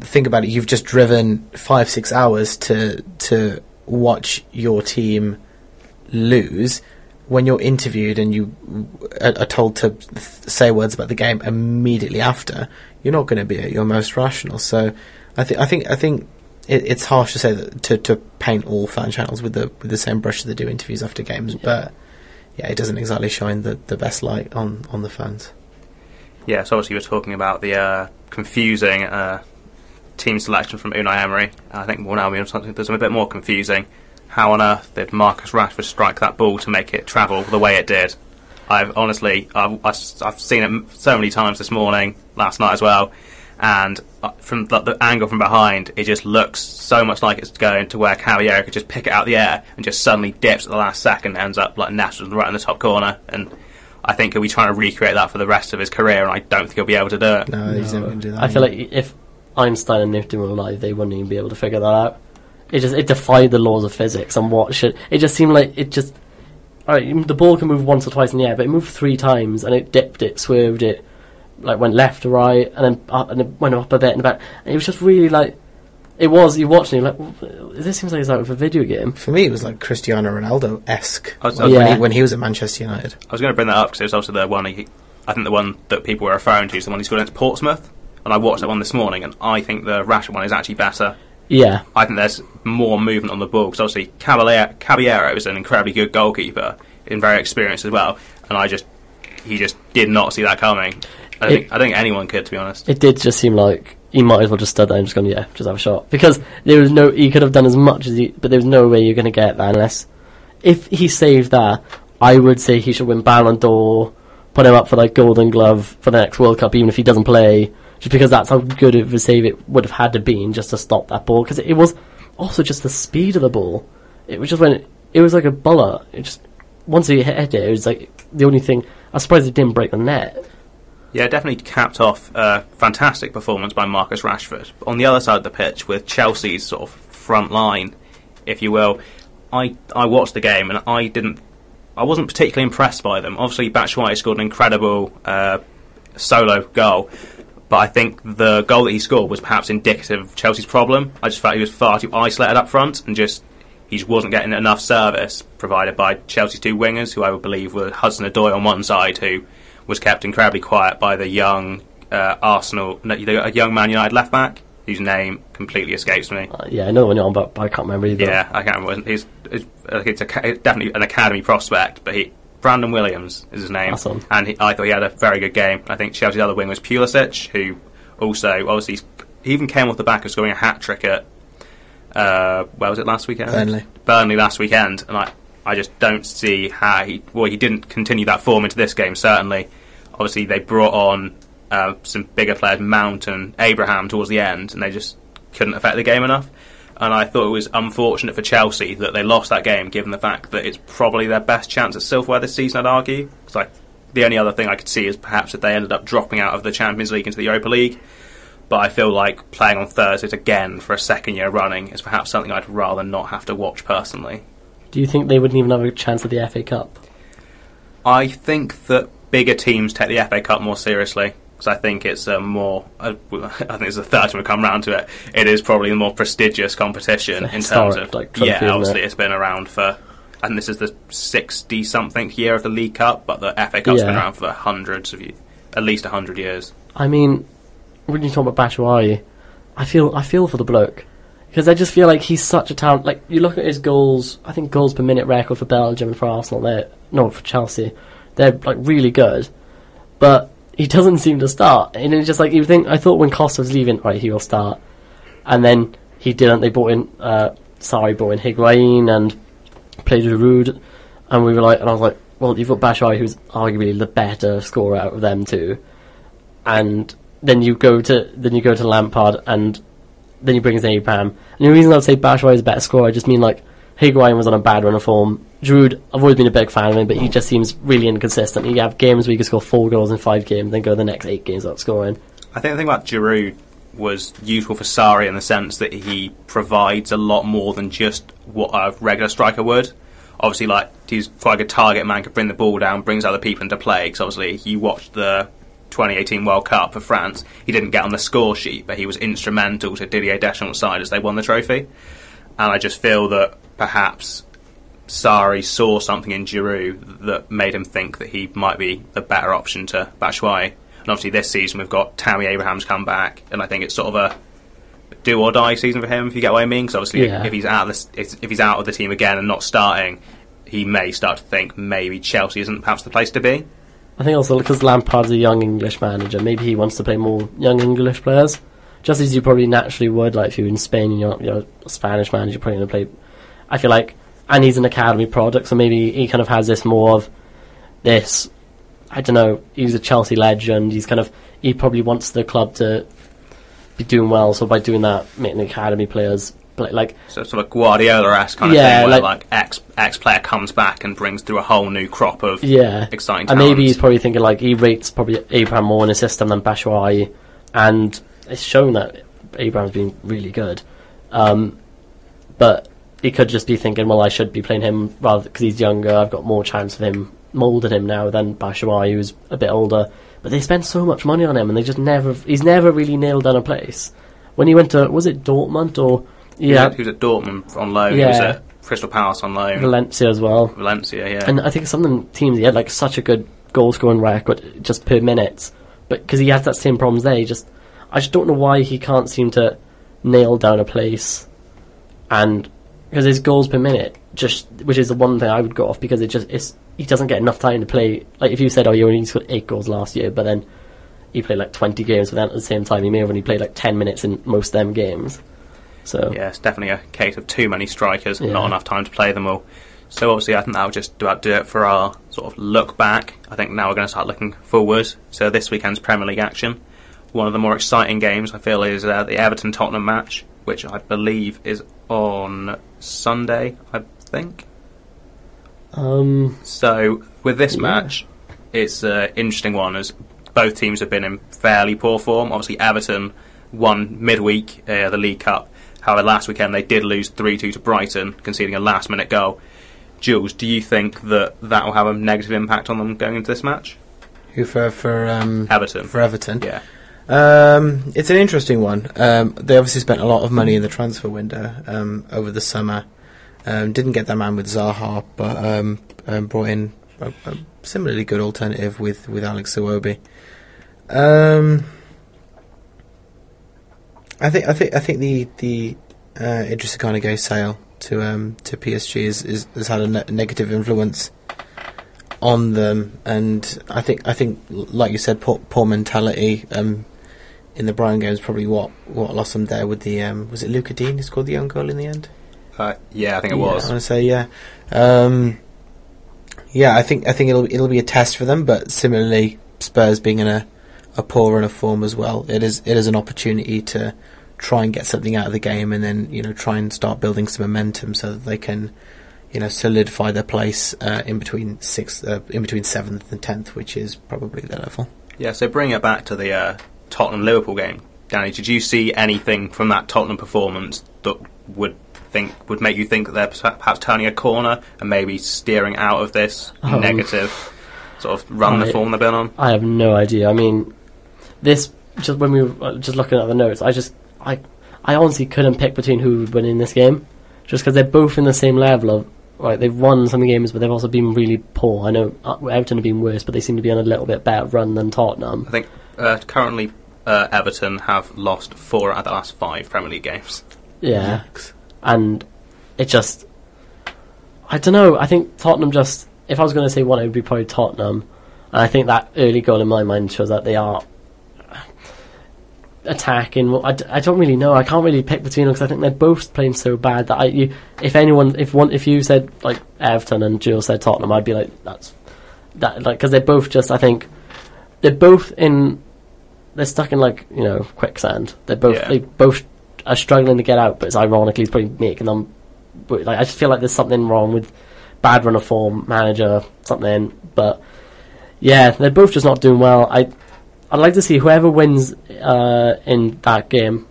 think about it. You've just driven five six hours to to watch your team lose. When you're interviewed and you are, are told to th- say words about the game immediately after, you're not going to be at your most rational. So, I think I think I think it, it's harsh to say that to, to paint all fan channels with the with the same brush that they do interviews after games, but yeah, it doesn't exactly shine the, the best light on, on the fans. Yeah, so obviously we're talking about the uh, confusing uh, team selection from Unai Emery. I think we'll now be on something that's a bit more confusing. How on earth did Marcus Rashford strike that ball to make it travel the way it did? I've honestly, I've, I've seen it so many times this morning, last night as well, and uh, from the, the angle from behind, it just looks so much like it's going to where Caballero could just pick it out of the air and just suddenly dips at the last second, ends up like Nashville right in the top corner, and I think he'll be trying to recreate that for the rest of his career, and I don't think he'll be able to do it. No, he's never going to do that. I feel like if Einstein and Newton were alive, they wouldn't even be able to figure that out. it just it defied the laws of physics and what should it just seemed like it just all right, the ball can move once or twice in the air, but it moved three times and it dipped it, swerved it, like went left to right and then up and then went up a bit and back. And it was just really like it was. You watching, you're like this seems like it's out of a video game. For me, it was like Cristiano Ronaldo esque I was- when, Yeah. he, when he was at Manchester United. I was going to bring that up because it was also the one. He, I think the one that people were referring to is the one he scored against Portsmouth, and I watched that one this morning, and I think the Rashford one is actually better. Yeah, I think there's more movement on the ball because obviously Caballero, Caballero is an incredibly good goalkeeper and very experienced as well, and I just he just did not see that coming. I It- think I think anyone could, to be honest. it did just seem like he might as well just stood there and just gone, yeah, just have a shot because there was no he could have done as much as he, but there was no way you're going to get that unless if he saved that, I would say he should win Ballon d'Or, put him up for like Golden Glove for the next World Cup, even if he doesn't play, just because that's how good of a save it would have had to been just to stop that ball. Because it was also just the speed of the ball. It was just when it, it was like a bullet. It just once he hit it, it was like the only thing. I was surprised it didn't break the net. Yeah, definitely capped off a fantastic performance by Marcus Rashford. On the other side of the pitch, with Chelsea's sort of front line, if you will, I I watched the game and I didn't, I wasn't particularly impressed by them. Obviously, Batshuayi scored an incredible uh, solo goal, but I think the goal that he scored was perhaps indicative of Chelsea's problem. I just felt he was far too isolated up front and just he just wasn't getting enough service provided by Chelsea's two wingers, who I would believe were Hudson Odoi on one side, who was kept incredibly quiet by the young uh, Arsenal, no, the- a young Man United left back, whose name completely escapes me. Uh, yeah, I know when you're on, but I can't remember either. Yeah, I can't remember. He's, he's, I it's, a, it's definitely an academy prospect, but he Brandon Williams is his name, That's on. and he, I thought he had a very good game. I think Chelsea's other wing was Pulisic, who also obviously he even came off the back of scoring a hat trick at uh, where was it last weekend? Burnley. Burnley last weekend, and I I just don't see how he well he didn't continue that form into this game. Certainly, obviously they brought on uh, some bigger players, Mount and Abraham, towards the end, and they just couldn't affect the game enough. And I thought it was unfortunate for Chelsea that they lost that game, given the fact that it's probably their best chance at silverware this season. I'd argue, because the only other thing I could see is perhaps that they ended up dropping out of the Champions League into the Europa League. But I feel like playing on Thursdays again for a second year running is perhaps something I'd rather not have to watch personally. Do you think they wouldn't even have a chance at the FA Cup? I think that bigger teams take the FA Cup more seriously because I think it's a more. Uh, I think it's the third time we come round to it. It is probably the more prestigious competition in terms of like, trophy, yeah. Obviously, it? it's been around for. And this is the sixty something year of the League Cup, but the FA Cup's been around for hundreds of years, at least hundred years. I mean, when you talk about Batshuayi, I feel I feel for the bloke because I just feel like he's such a talent. Like you look at his goals, I think goals per minute record for Belgium and for Arsenal. They're no for Chelsea, they're like really good, but he doesn't seem to start. And it's just like you think. I thought when Costa was leaving, right, he will start, and then he didn't. They brought in, uh, sorry, brought in Higuain and played Giroud, and we were like, and I was like, well, you've got Batshuayi, who's arguably the better scorer out of them two and then you go to then you go to Lampard and then you bring in Abraham. And the reason I would say Batshuayi is a better scorer, I just mean like Higuain was on a bad run of form. Giroud, I've always been a big fan of him, but he just seems really inconsistent. You have games where you can score four goals in five games, then go the next eight games without scoring. I think the thing about Giroud was useful for Sarri in the sense that he provides a lot more than just what a regular striker would. Obviously, like he's quite a good target man, could bring the ball down, brings other people into play. Because obviously, you watched the 2018 World Cup for France. He didn't get on the score sheet, but he was instrumental to Didier Deschamps' side as they won the trophy. And I just feel that perhaps Sarri saw something in Giroud that made him think that he might be the better option to Batshuayi. And obviously, this season we've got Tammy Abraham's come back, and I think it's sort of a do or die season for him, if you get what I mean. Because obviously, Yeah. if he's out of the, if if he's out of the team again and not starting, he may start to think maybe Chelsea isn't perhaps the place to be. I think also because Lampard's a young English manager, maybe he wants to play more young English players. Just as you probably naturally would, like if you were in Spain and you're, you're a Spanish manager, you're probably going to play. I feel like, and he's an academy product, so maybe he kind of has this more of this. I don't know. He's a Chelsea legend. He's kind of he probably wants the club to be doing well. So by doing that, making academy players play, like So sort of Guardiola-esque kind of thing, where like- like, X X player comes back and brings through a whole new crop of yeah, exciting. And maybe he's probably thinking like he rates probably Abraham more in his system than Batshuayi, and it's shown that Abraham's been really good. Um, but he could just be thinking, well, I should be playing him rather because he's younger. I've got more chance of him moulding him now than Batshuayi, who's a bit older. But they spent so much money on him, and they just never. He's never really nailed down a place. When he went to was it Dortmund or yeah He was at Dortmund on loan. He was Yeah. at Crystal Palace on loan. Valencia as well. Valencia, yeah. And I think some of the teams he had like such a good goal scoring record just per minute, but because he has that same problems there, he just I just don't know why he can't seem to nail down a place, and because his goals per minute just which is the one thing I would go off because it just it's he doesn't get enough time to play. Like if you said oh you only scored eight goals last year, but then he played like twenty games, but then at the same time he may have only played like ten minutes in most of them games. So yeah, it's definitely a case of too many strikers, Yeah. not enough time to play them all. So obviously, I think that'll just do, do it for our sort of look back. I think now we're going to start looking forward. So this weekend's Premier League action, one of the more exciting games I feel is uh, the Everton Tottenham match, which I believe is on Sunday. I think. um So with this Yeah. match, it's an interesting one as both teams have been in fairly poor form. Obviously, Everton won midweek uh, the League Cup. However, last weekend they did lose three two to Brighton, conceding a last minute goal. Jules, do you think that that will have a negative impact on them going into this match? Who for for um, Everton. for Everton? Yeah. Um, it's an interesting one. Um, they obviously spent a lot of money in the transfer window um, over the summer. Um, didn't get that man with Zaha, but um, um, brought in a, a similarly good alternative with, with Alex Iwobi. I think I think I think the the uh, Idrissa Gana Gueye sale to um, to PSG is, is, has had a ne- negative influence on them, and I think I think like you said, poor, poor mentality. Um, in the Brian games, probably what what lost them there with the um, was it Lucas Digne who scored the own goal in the end? Uh, yeah, I think it Yeah. I was. want to say yeah, um, yeah. I think I think it'll it'll be a test for them, but similarly, Spurs being in a a poor run of form as well, it is it is an opportunity to try and get something out of the game, and then you know try and start building some momentum so that they can you know solidify their place uh, in between sixth, uh, in between seventh and tenth, which is probably their level. Yeah, so bring it back to the uh, Tottenham Liverpool game. Danny, did you see anything from that Tottenham performance that would think would make you think that they're perhaps turning a corner and maybe steering out of this Um, negative sort of run the I- form they've been on? I have no idea. I mean, this just when we were uh, just looking at the notes, I just I I honestly couldn't pick between who would win in this game, just because they're both in the same level of right. They've won some games, but they've also been really poor. I know uh, Everton have been worse, but they seem to be on a little bit better run than Tottenham. I think uh, currently uh, Everton have lost four out of the last five Premier League games. Yeah, and it just I don't know. I think Tottenham just if I was going to say one, it would be probably Tottenham, and I think that early goal in my mind shows that they are attacking. I, I don't really know. I can't really pick between them because I think they're both playing so bad that I you if anyone if one if you said like Everton and Jill said Tottenham, I'd be like that's that like because they're both just I think they're both in they're stuck in like you know quicksand. They're both Yeah. they both are struggling to get out, but it's ironically it's probably making them. But like I just feel like there's something wrong with bad run of form, manager, something. But yeah, they're both just not doing well. I I'd like to see whoever wins uh, in that game.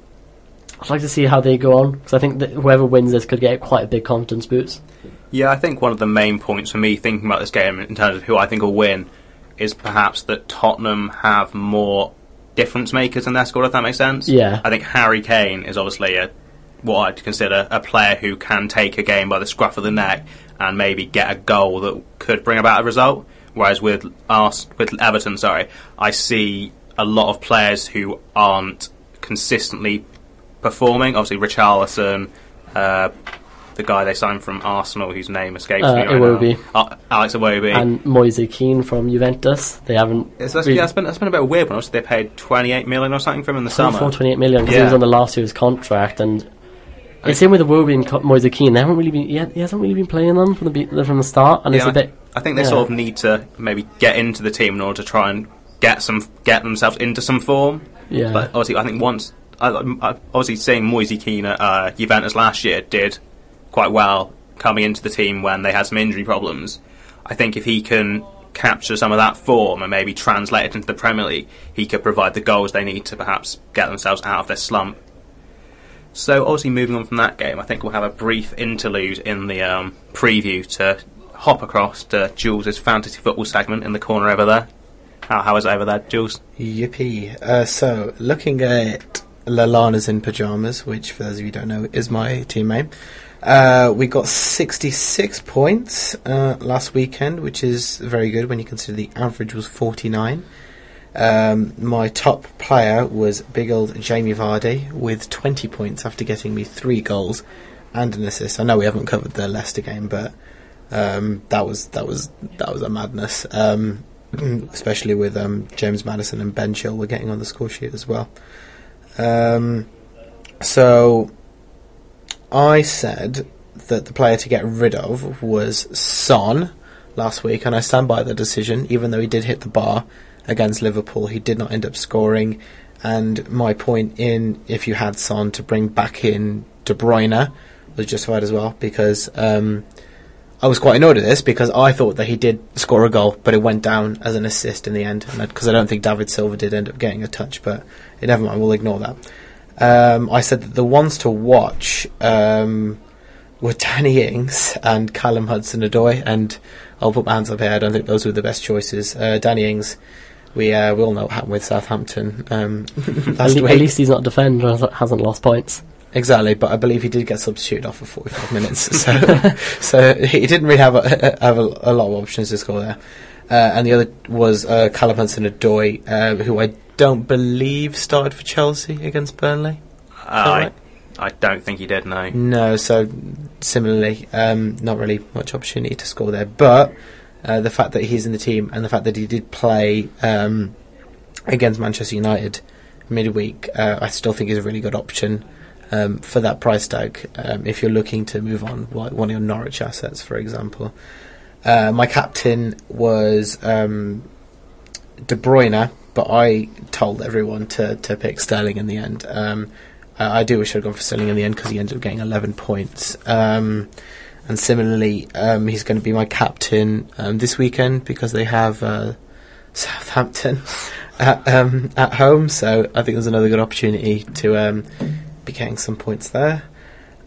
I'd like to see how they go on because I think that whoever wins this could get quite a big confidence boost. Yeah, I think one of the main points for me thinking about this game in terms of who I think will win is perhaps that Tottenham have more difference makers in their squad, if that makes sense. Yeah. I think Harry Kane is obviously a what I'd consider a player who can take a game by the scruff of the neck and maybe get a goal that could bring about a result. Whereas with Ars- with Everton, sorry, I see a lot of players who aren't consistently performing. Obviously, Richarlison, uh, the guy they signed from Arsenal, whose name escapes Uh, me right Iwobi. now. Uh, Alex Iwobi. And Moise Kean from Juventus, they haven't. It's, that's, really- yeah, that's been, that's been a bit weird. But obviously, they paid 28 million or something for him in the summer. 28 million because he was on the last year's contract and. It's same with the Wobi and Co- Moise Kean. They haven't really been. He, he hasn't really been playing them from the be- from the start, and it's a bit. I think they yeah. sort of need to maybe get into the team in order to try and get some get themselves into some form. Yeah. But obviously, I think once I, I, obviously seeing Moise Kean at uh, Juventus last year did quite well coming into the team when they had some injury problems. I think if he can capture some of that form and maybe translate it into the Premier League, he could provide the goals they need to perhaps get themselves out of their slump. So obviously, moving on from that game, I think we'll have a brief interlude in the um, preview to hop across to Jules' fantasy football segment in the corner over there. How, how is it over there, Jules? Yippee. Uh, so, looking at Lallana's in Pyjamas, which, for those of you who don't know, is my teammate, uh, we got 66 points uh, last weekend, which is very good when you consider the average was 49. Um, my top player was big old Jamie Vardy with 20 points after getting me three goals and an assist. I know we haven't covered the Leicester game, but um, that was that was that was a madness. Um, especially with um, James Maddison and Ben Chilwell getting on the score sheet as well. Um, so I said that the player to get rid of was Son last week, and I stand by the decision, even though he did hit the bar against Liverpool. He did not end up scoring. And my point in if you had Son to bring back in De Bruyne was justified as well because um, I was quite annoyed at this because I thought that he did score a goal, but it went down as an assist in the end. Because I don't think David Silva did end up getting a touch, but eh, never mind, we'll ignore that. Um, I said that the ones to watch um, were Danny Ings and Callum Hudson-Odoi, and I'll put my hands up here. I don't think those were the best choices. Uh, Danny Ings, we uh, we all know what happened with Southampton um, At, last le- week. at least he's not a defender, hasn't- hasn't lost points. Exactly, but I believe he did get substituted off for 45 minutes, so so he didn't really have a, have a, a lot of options to score there. Uh, and the other was uh, Callum Hudson-Odoi, uh, who I don't believe started for Chelsea against Burnley. I, right? I don't think he did, no. No, so similarly, um, not really much opportunity to score there. But uh, the fact that he's in the team and the fact that he did play um, against Manchester United midweek, uh, I still think is a really good option um, for that price tag. Um, if you're looking to move on, like one of your Norwich assets, for example. Uh, my captain was um, De Bruyne, but I told everyone to, to pick Sterling in the end. Um, I, I do wish I'd gone for Sterling in the end because he ended up getting 11 points. Um, and similarly, um, he's going to be my captain this weekend because they have uh, Southampton at, um, at home. So I think there's another good opportunity to um, be getting some points there.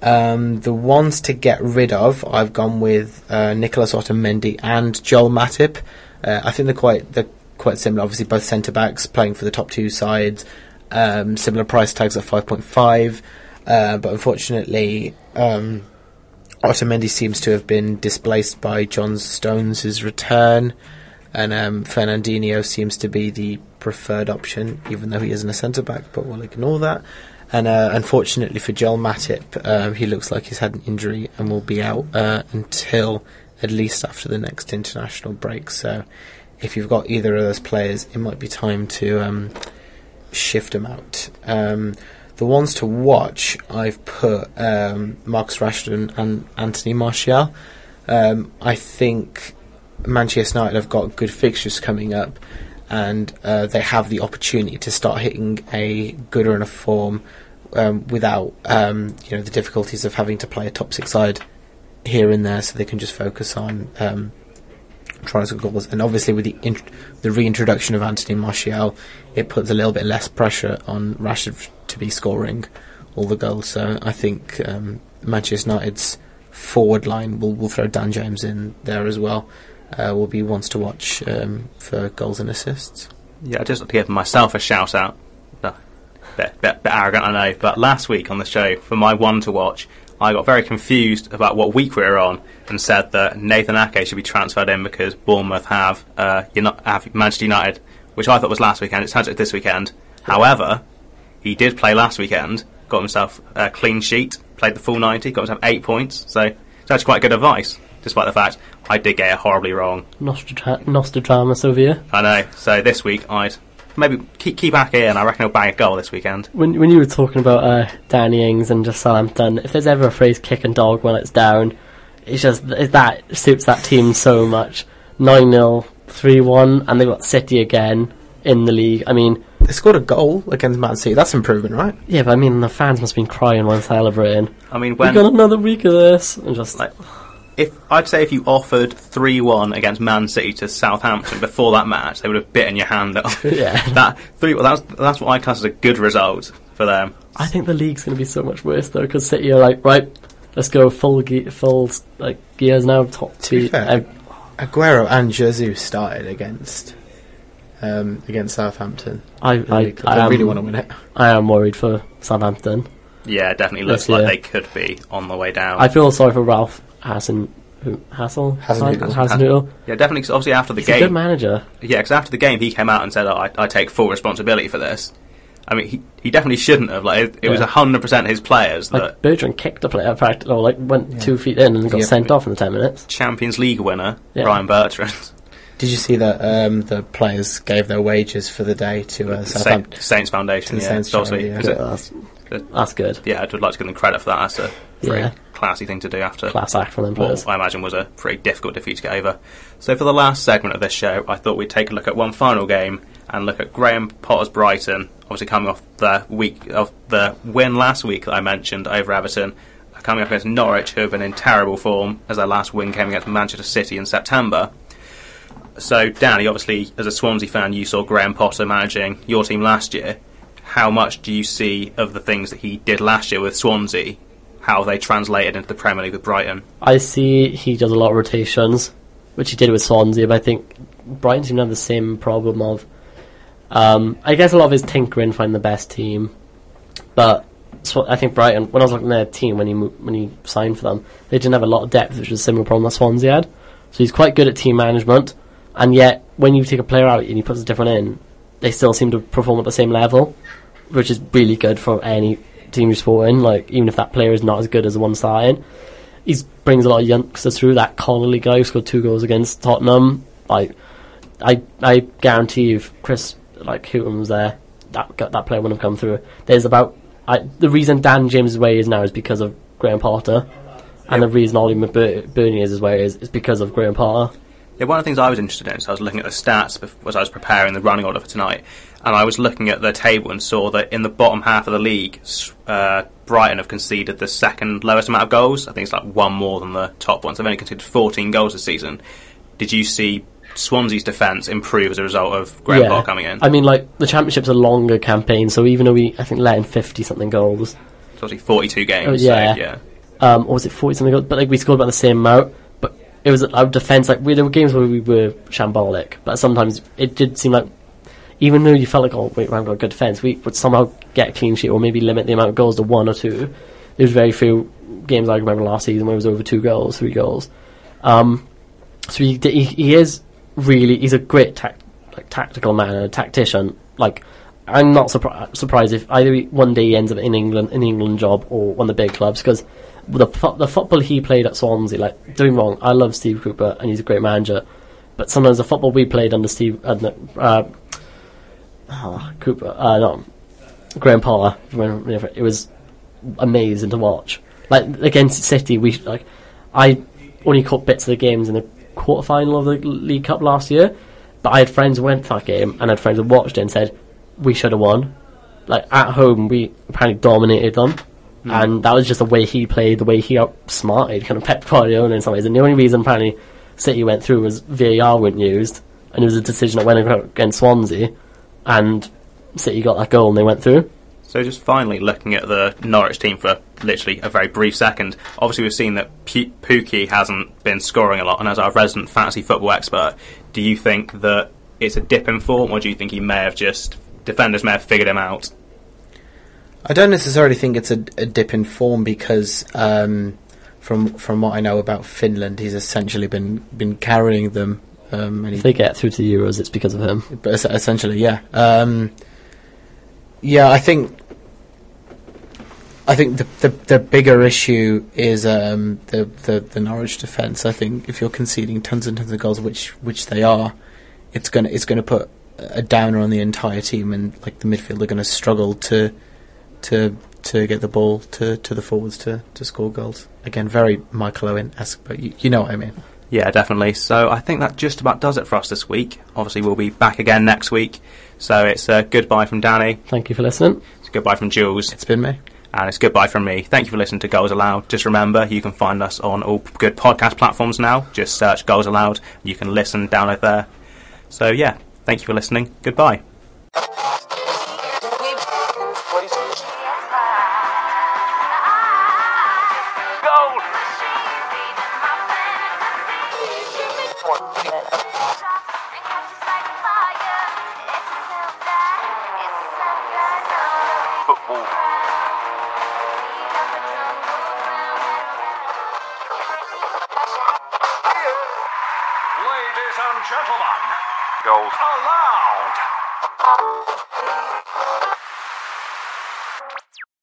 Um, the ones to get rid of, I've gone with uh, Nicolás Otamendi and Joel Matip. Uh, I think they're quite they're quite similar. Obviously, both centre backs playing for the top two sides. Um, similar price tags at five point five, uh, but unfortunately, um, Otamendi seems to have been displaced by John Stones' return, and um, Fernandinho seems to be the preferred option, even though he isn't a centre back. But we'll ignore that. And uh, unfortunately for Joel Matip, um, he looks like he's had an injury and will be out uh, until at least after the next international break. So, if you've got either of those players, it might be time to um, shift them out. Um, the ones to watch, I've put um, Marcus Rashford and Anthony Martial. Um, I think Manchester United have got good fixtures coming up, and uh, they have the opportunity to start hitting a good run of form um, without um, you know the difficulties of having to play a top six side here and there, so they can just focus on um, trying to score goals. And obviously, with the int- the reintroduction of Anthony Martial, it puts a little bit less pressure on Rashford to be scoring all the goals. So I think um, Manchester United's forward line will will throw Dan James in there as well. Uh, will be ones to watch um, for goals and assists. Yeah, I just want to give myself a shout out. Bit, bit, bit arrogant, I know, but last week on the show, for my one to watch, I got very confused about what week we were on and said that Nathan Ake should be transferred in because Bournemouth have, uh, Uni- have Manchester United, which I thought was last weekend. It's turns out it's this weekend. However, he did play last weekend, got himself a clean sheet, played the full 90, got himself eight points. So it's actually quite good advice, despite the fact I did get it horribly wrong. Nostradra- Nostradamus over here. I know. So this week I'd maybe keep keep Ake in. I reckon he'll bang a goal this weekend. When when you were talking about uh, Danny Ings and just Southampton, if there's ever a phrase "kick and dog" when it's down, it's just th- that suits that team so much. Nine 0 three one, and they've got City again in the league. I mean, They scored a goal against Man City. That's improvement, right? yeah, but I mean the fans must have been crying while celebrating. I mean, We when got another week of this, and just like if I'd say if you offered three one against Man City to Southampton before that match, they would have bitten your hand off. Yeah. that three. Well, That's that's what I class as a good result. for them. I think the league's going to be so much worse though because City are like right, let's go full ge- full like gears now. Top To be two. fair, Uh, Aguero and Jesus started against um, against Southampton. I in the I, I, They am, really want to win it. I am worried for Southampton. Yeah, definitely looks Yes, like yeah. they could be on the way down. I feel sorry for Ralph Hassen. Who Hassel? Hasenhüttl. Hasenhüttl. yeah, definitely. 'cause obviously, after the He's a good manager. yeah, because after the game, he came out and said, oh, I, "I take full responsibility for this." I mean, he, he definitely shouldn't have. Like, it, it was Yeah. hundred percent his players that Like Bertrand kicked a player, practically, or like went Yeah. two feet in and got Yeah. sent off in the ten minutes. Champions League winner Yeah. Ryan Bertrand, Did you see that um, the players gave their wages for the day to uh, Saint, Southampton? Saints Foundation. To the yeah, Saints it's charity, yeah. Good, that's, Good. that's good. yeah, I'd like to give them credit for that. That's a very Yeah. classy thing to do after Class act from them what players. I imagine was a pretty difficult defeat to get over. So for the last segment of this show, I thought we'd take a look at one final game and look at Graham Potter's Brighton, obviously coming off the week of the win last week that I mentioned over Everton, coming up against Norwich, who have been in terrible form as their last win came against Manchester City in September. So, Danny, obviously, as a Swansea fan, you saw Graham Potter managing your team last year. How much do you see of the things that he did last year with Swansea, how they translated into the Premier League with Brighton? I see he does a lot of rotations, which he did with Swansea, but I think Brighton seem to have the same problem of. Um, I guess a lot of his tinkering finding the best team, but so I think Brighton. When I was looking at their team when he mo- when he signed for them, they didn't have a lot of depth, which was a similar problem that Swansea had. So he's quite good at team management, and yet when you take a player out and he puts a different in, they still seem to perform at the same level, which is really good for any team you support in. Like even if that player is not as good as the one starting, he brings a lot of youngsters through. That Connolly guy who scored two goals against Tottenham, like I I guarantee you, if Chris like Hughton was there, that that player wouldn't have come through. There's about I, the reason Dan James is where he is now is because of Graham Potter, and the reason Oli McBurnie is where he is is because of Graham Potter. Yeah, one of the things I was interested in, so I was looking at the stats as I was preparing the running order for tonight, and I was looking at the table and saw that in the bottom half of the league, uh, Brighton have conceded the second lowest amount of goals. I think it's like one more than the top ones. They've only conceded 14 goals this season. Did you see Swansea's defence improve as a result of Graham Potter coming in? I mean, like the championship's a longer campaign, so even though we I think let in fifty something goals, It's obviously 42 games. Oh, yeah. So, yeah. um, or was it forty something goals? But like we scored about the same amount. It was our defence. Like we, there were games where we were shambolic, but sometimes it did seem like even though you felt like oh wait, we haven't got a good defence, we would somehow get a clean sheet or maybe limit the amount of goals to one or two. There was very few games I remember last season where it was over two goals, three goals. Um, so he, he he is really he's a great tac- like tactical man and a tactician. Like I'm not surpri- surprised if either one day he ends up in England in England job or one of the big clubs because the the football he played at Swansea, like doing wrong. I love Steve Cooper and he's a great manager, but sometimes the football we played under Steve uh, uh, ah, Cooper, uh, no, Graham Potter, it was amazing to watch. Like against City, we like I only caught bits of the games in the quarter final of the League Cup last year, but I had friends who went to that game and I had friends who watched it and said we should have won. Like at home, we apparently dominated them, Mm. and that was just the way he played, the way he outsmarted kind of Pep Guardiola in some ways. And the only reason apparently City went through was VAR wasn't used, and it was a decision that went against Swansea, and City got that goal and they went through. So just finally looking at the Norwich team for literally a very brief second. Obviously, we've seen that P- Pukki hasn't been scoring a lot, and as our resident fantasy football expert, do you think that it's a dip in form, or do you think he may have just defenders may have figured him out? I don't necessarily think it's a, a dip in form because um, from from what I know about Finland, he's essentially been been carrying them. Um, and he, If they get through to the Euros, it's because of him. but essentially, yeah, um, yeah. I think I think the the, the bigger issue is um, the, the the Norwich defence. I think if you're conceding tons and tons of goals, which which they are, it's gonna it's gonna put a downer on the entire team, and like the midfield are going to struggle to to to get the ball to, to the forwards to, to score goals. Again, very Michael Owen esque, but you, you know what I mean. Yeah, definitely. So I think that just about does it for us this week. Obviously, we'll be back again next week. So it's a goodbye from Danny, Thank you for listening. it's a goodbye from Jules, It's been me. and it's goodbye from me. Thank you for listening to Goals Aloud. Just remember, you can find us on all good podcast platforms now. Just search Goals Aloud. You can listen, download there. So yeah, thank you for listening. Goodbye. Goals allowed.